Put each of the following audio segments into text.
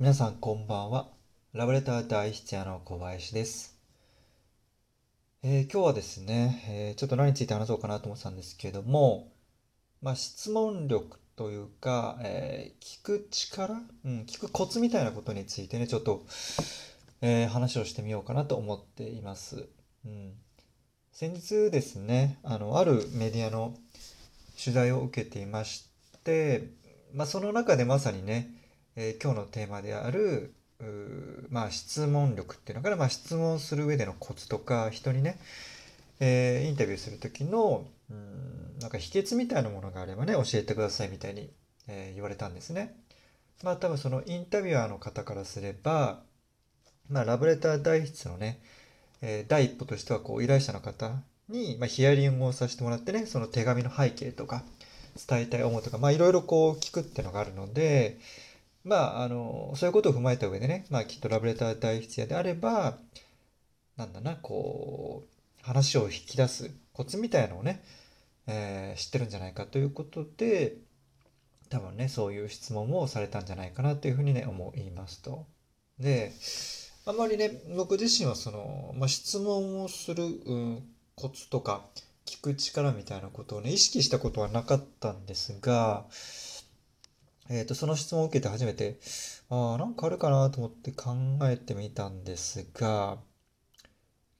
皆さんこんばんは。ラブレター大筆屋の小林です。えー、今日はですね、えー、ちょっと何について話そうかなと思ってたんですけども、まあ、質問力というか、えー、聞く力、うん、聞くコツみたいなことについてね、ちょっと、え話をしてみようかなと思っています。うん、先日ですね、あの、あるメディアの取材を受けていまして、まあ、その中でまさにね、えー、今日のテーマであるまあ、質問力っていうのかな、まあ、質問する上でのコツとか人にね、えー、インタビューする時のうんなんか秘訣みたいなものがあればね教えてくださいみたいに、えー、言われたんですね。まあ多分そのインタビュアーの方からすれば、まあ、ラブレター第一のね、えー、第一歩としてはこう依頼者の方に、まあ、ヒアリングをさせてもらってねその手紙の背景とか伝えたい思いとかまあいろいろこう聞くっていうのがあるので、まあ、あの、そういうことを踏まえた上でね、まあ、きっとラブレター大筆屋であれば、なんだな、こう、話を引き出すコツみたいのをね、えー、知ってるんじゃないかということで、多分ね、そういう質問もされたんじゃないかなというふうにね、思いますと。で、あまりね、僕自身はその、まあ、質問をする、うん、コツとか、聞く力みたいなことをね、意識したことはなかったんですが、えっ、ー、と、その質問を受けて初めて、ああ、なんかあるかなと思って考えてみたんですが、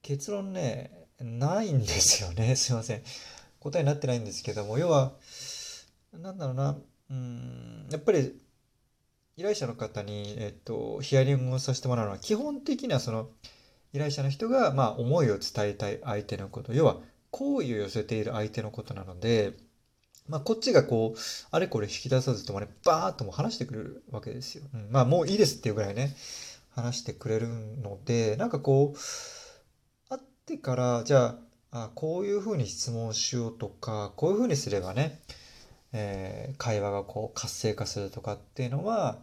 結論ね、ないんですよね。すいません。答えになってないんですけども、要は、なんだろうな、うん、やっぱり、依頼者の方に、えっと、ヒアリングをさせてもらうのは、基本的にはその、依頼者の人が、まあ、思いを伝えたい相手のこと、要は、好意を寄せている相手のことなので、まあ、こっちがこう、あれこれ引き出さずともね、バーっとも話してくれるわけですよ。うん、まあ、もういいですっていうぐらいね、話してくれるので、なんかこう、会ってから、じゃあ、あこういうふうに質問しようとか、こういうふうにすればね、えー、会話がこう活性化するとかっていうのは、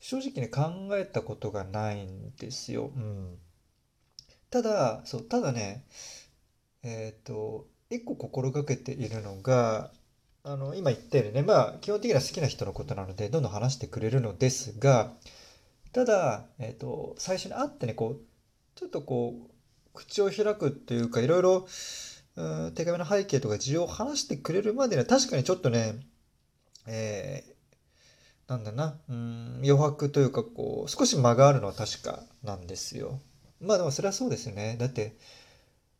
正直ね、考えたことがないんですよ。うん。ただ、そう、ただね、えっ、ー、と、一個心がけているのが、あの、今言ったようにね、まあ、基本的には好きな人のことなので、どんどん話してくれるのですが、ただ、え、ー、と、最初に会ってね、こう、ちょっとこう、口を開くっていうか、いろいろ、手紙の背景とか事情を話してくれるまでには、確かにちょっとね、えー、なんだな、うん、余白というか、こう、少し間があるのは確かなんですよ。まあでもそれはそうですよね。だって、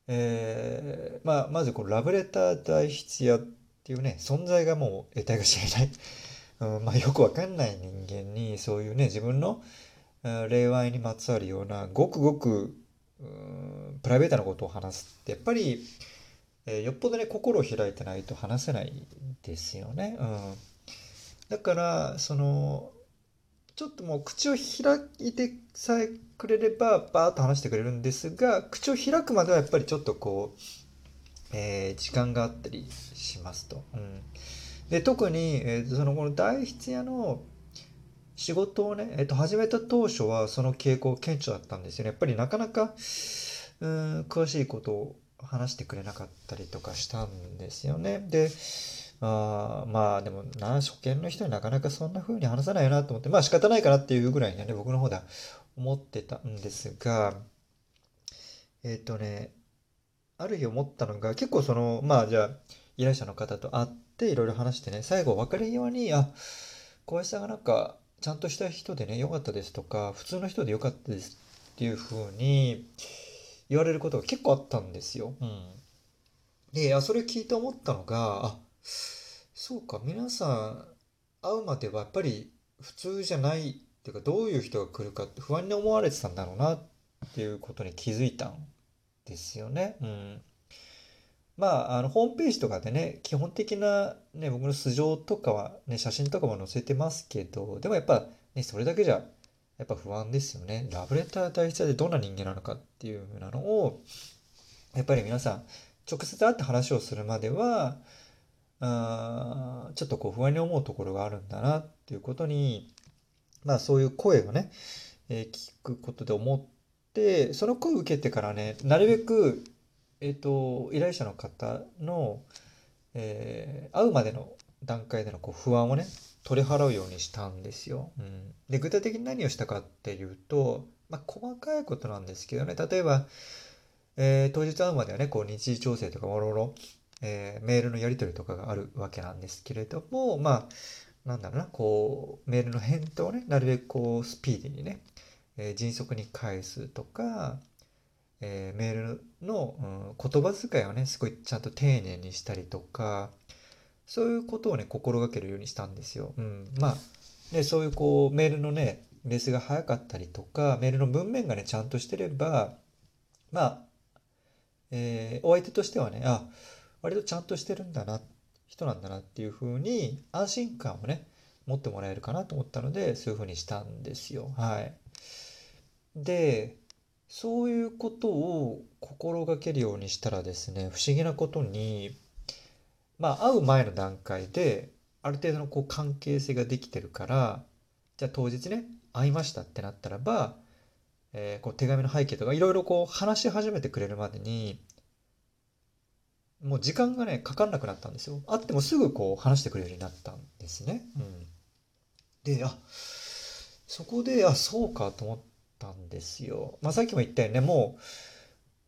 えー、まあ、まずこのラブレター代筆屋っていうね、存在がもう得体が知れない。うん、まあ、よくわかんない人間に、そういうね、自分の、霊愛にまつわるような、ごくごく、プライベートなことを話すって、やっぱり、えー、よっぽどね、心を開いてないと話せないですよね。うん。だから、その、ちょっともう口を開いてさえくれればバーッと話してくれるんですが口を開くまではやっぱりちょっとこう、えー、時間があったりしますと。うん、で特に、えー、そのこの大筆屋の仕事をね、えー、と始めた当初はその傾向顕著だったんですよね。やっぱりなかなかうん詳しいことを話してくれなかったりとかしたんですよね。であまあでもな、初見の人になかなかそんな風に話さないよなと思って、まあ仕方ないかなっていうぐらいにはね、僕の方では思ってたんですが、えっ、ー、とね、ある日思ったのが、結構その、まあじゃあ、依頼者の方と会っていろいろ話してね、最後別れ際に、あ、小林さんがなんか、ちゃんとした人でね、良かったですとか、普通の人で良かったですっていう風に言われることが結構あったんですよ。うん。で、それ聞いて思ったのが、あ、そうか、皆さん会うまではやっぱり普通じゃないっていうか、どういう人が来るかって不安に思われてたんだろうなっていうことに気づいたんですよね。うん。まあ、あの、ホームページとかでね、基本的なね、僕の素性とかはね、写真とかも載せてますけど、でもやっぱね、それだけじゃ、やっぱ不安ですよね。ラブレター大筆でどんな人間なのかっていうふうなのを、やっぱり皆さん、直接会って話をするまでは、あちょっとこう不安に思うところがあるんだなっていうことに、まあそういう声をね、えー、聞くことで思って、その声を受けてからね、なるべく、え、ー、と、依頼者の方の、えー、会うまでの段階でのこう不安をね、取り払うようにしたんですよ。うん、で具体的に何をしたかっていうと、まあ、細かいことなんですけどね例えば、えー、当日会うまではねこう日時調整とかもろもろ、え、メールのやり取りとかがあるわけなんですけれどもまあなんだろうなこうメールの返答をねなるべくこうスピーディーにね、えー、迅速に返すとか、えー、メールの、うん、言葉遣いをねすごいちゃんと丁寧にしたりとかそういうことをね心がけるようにしたんですよ。うん、まあでそういうこうメールのねベースが早かったりとかメールの文面がねちゃんとしてればまあ、えー、お相手としてはねあ割とちゃんとしてるんだな人なんだなっていうふうに安心感をね持ってもらえるかなと思ったのでそういうふうにしたんですよ。はい、でそういうことを心がけるようにしたらですね不思議なことにまあ会う前の段階である程度のこう関係性ができてるからじゃあ当日ね会いましたってなったらば、えー、こう手紙の背景とかいろいろこう話し始めてくれるまでにもう時間がねかかんなくなったんですよ。会ってもすぐこう話してくれるようになったんですね。うん、であそこであそうかと思ったんですよ。まあ、さっきも言ったよねもう、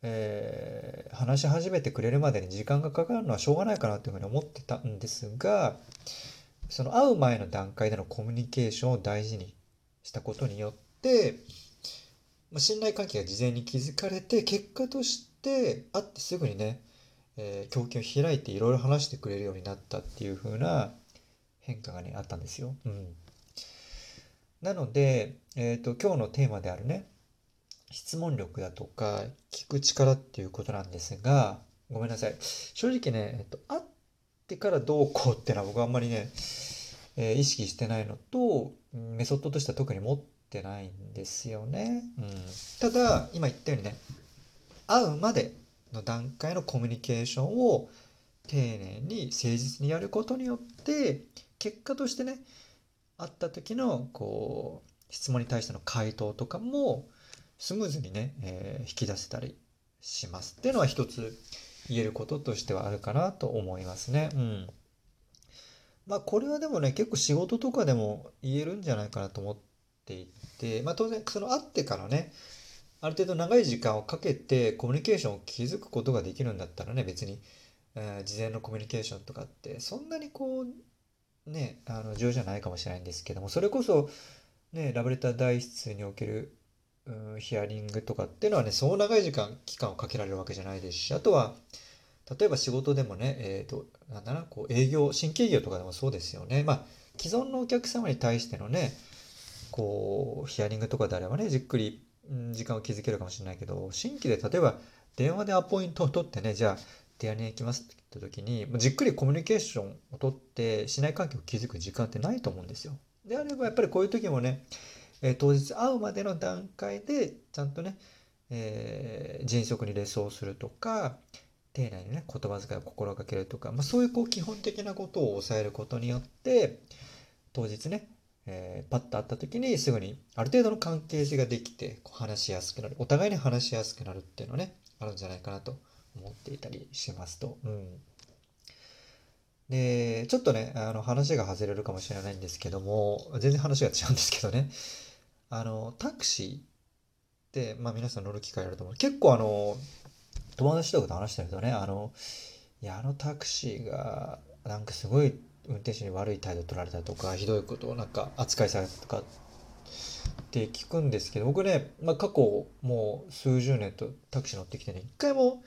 えー、話し始めてくれるまでに時間がかかるのはしょうがないかなというふうに思ってたんですがその会う前の段階でのコミュニケーションを大事にしたことによって、まあ、信頼関係が事前に築かれて結果として会ってすぐにね、えー、胸筋を開いていろいろ話してくれるようになったっていう風な変化がねあったんですよ。うん、なので、えーと、今日のテーマであるね質問力だとか聞く力っていうことなんですがごめんなさい正直ね、えっと、会ってからどうこうっていうのは僕はあんまりねえー、意識してないのとメソッドとしては特に持ってないんですよね。うん、ただ今言ったようにね会うまでの段階のコミュニケーションを丁寧に誠実にやることによって結果としてね会った時のこう質問に対しての回答とかもスムーズにね、えー、引き出せたりしますっていうのは一つ言えることとしてはあるかなと思いますね。うんまあこれはでもね結構仕事とかでも言えるんじゃないかなと思っていて、まあ、当然その会ってからねある程度長い時間をかけてコミュニケーションを築くことができるんだったらね別に、えー、事前のコミュニケーションとかってそんなにこうねあの重要じゃないかもしれないんですけどもそれこそねラブレター代筆におけるうんヒアリングとかっていうのはねそう長い時間期間をかけられるわけじゃないですしあとは例えば仕事でもね、えっ、ー、と、なんだな、こう営業、新規営業とかでもそうですよね。まあ、既存のお客様に対してのね、こう、ヒアリングとかであればね、じっくり、時間を築けるかもしれないけど、新規で例えば電話でアポイントを取ってね、じゃあ、手屋に行きますって言った時に、じっくりコミュニケーションを取って、信頼関係を築く時間ってないと思うんですよ。であれば、やっぱりこういう時もね、え、当日会うまでの段階で、ちゃんとね、えー、迅速にレスをするとか、丁寧にね言葉遣いを心がけるとか、まあ、そういうこう基本的なことを抑えることによって当日ね、えー、パッと会った時にすぐにある程度の関係性ができてこう話しやすくなるお互いに話しやすくなるっていうのねあるんじゃないかなと思っていたりしますと。うん。でちょっとねあの話が外れるかもしれないんですけども全然話が違うんですけどね。あのタクシーって、まあ、皆さん乗る機会あると思う。結構あの友達とかと話してるとね、あの、いや、あのタクシーが、なんかすごい運転手に悪い態度取られたとか、ひどいことをなんか扱いされたとかって聞くんですけど、僕ね、まあ、過去もう数十年とタクシー乗ってきてね、一回も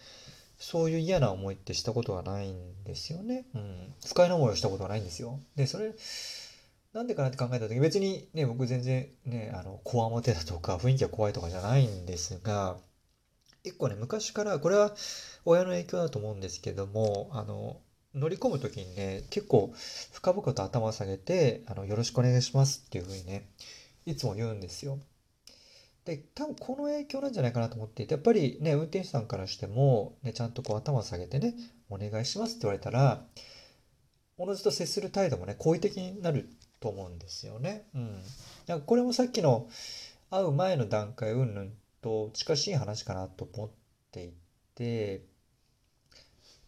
そういう嫌な思いってしたことはないんですよね。うん。不快な思いをしたことはないんですよ。で、それ、なんでかなって考えた時別にね、僕全然ね、あの、こわもてだとか雰囲気が怖いとかじゃないんですが、結構ね、昔から、これは親の影響だと思うんですけども、あの、乗り込む時にね、結構深々と頭を下げて、あの、よろしくお願いしますっていうふうにね、いつも言うんですよ。で、多分この影響なんじゃないかなと思っていて、やっぱりね、運転手さんからしても、ね、ちゃんとこう頭を下げてね、お願いしますって言われたら、おのずと接する態度もね、好意的になると思うんですよね。うん。なんかこれもさっきの会う前の段階、うんぬんと近しい話かなと思っていて、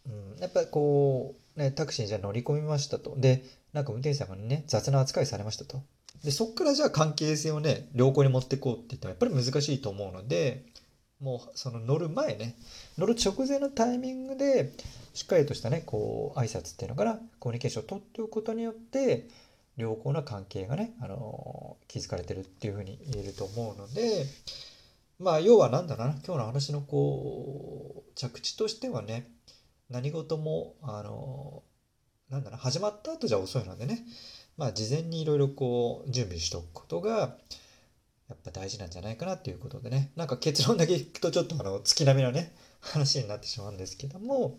うん、やっぱりこうね、タクシーにじゃ乗り込みましたと。で、なんか運転手さんがね、雑な扱いされましたと。で、そっからじゃあ関係性をね、良好に持っていこうって言ってもやっぱり難しいと思うので、もうその乗る前ね、乗る直前のタイミングで、しっかりとしたね、こう、挨拶っていうのかな、コミュニケーションを取っておくことによって、良好な関係がね、あの築かれてるっていうふうに言えると思うので、まあ、要は何だろうな、今日の話のこう、着地としてはね、何事も、あのなんだろう、始まった後じゃ遅いのでね、まあ、事前にいろいろこう、準備しておくことが、やっぱ大事なんじゃないかなっていうことでね、なんか結論だけ聞くとちょっとあの、月並みなね、話になってしまうんですけども、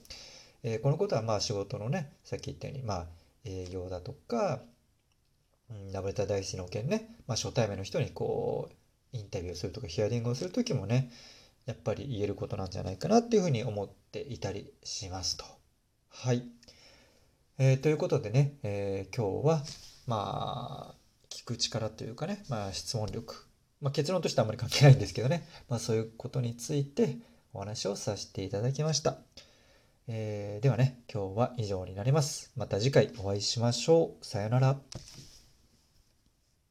えー、このことはまあ仕事のね、さっき言ったように、まあ、営業だとか、うん、ラブレタ大好きの件ね、まあ、初対面の人にこう、インタビューするとかヒアリングをする時もね、やっぱり言えることなんじゃないかなっていうふうに思っていたりしますと。はい。えー、ということでね、えー、今日は、まあ、聞く力というかね、まあ、質問力。まあ、結論としてはあまり関係ないんですけどね、まあ、そういうことについてお話をさせていただきました。えー、ではね、今日は以上になります。また次回お会いしましょう。さよなら。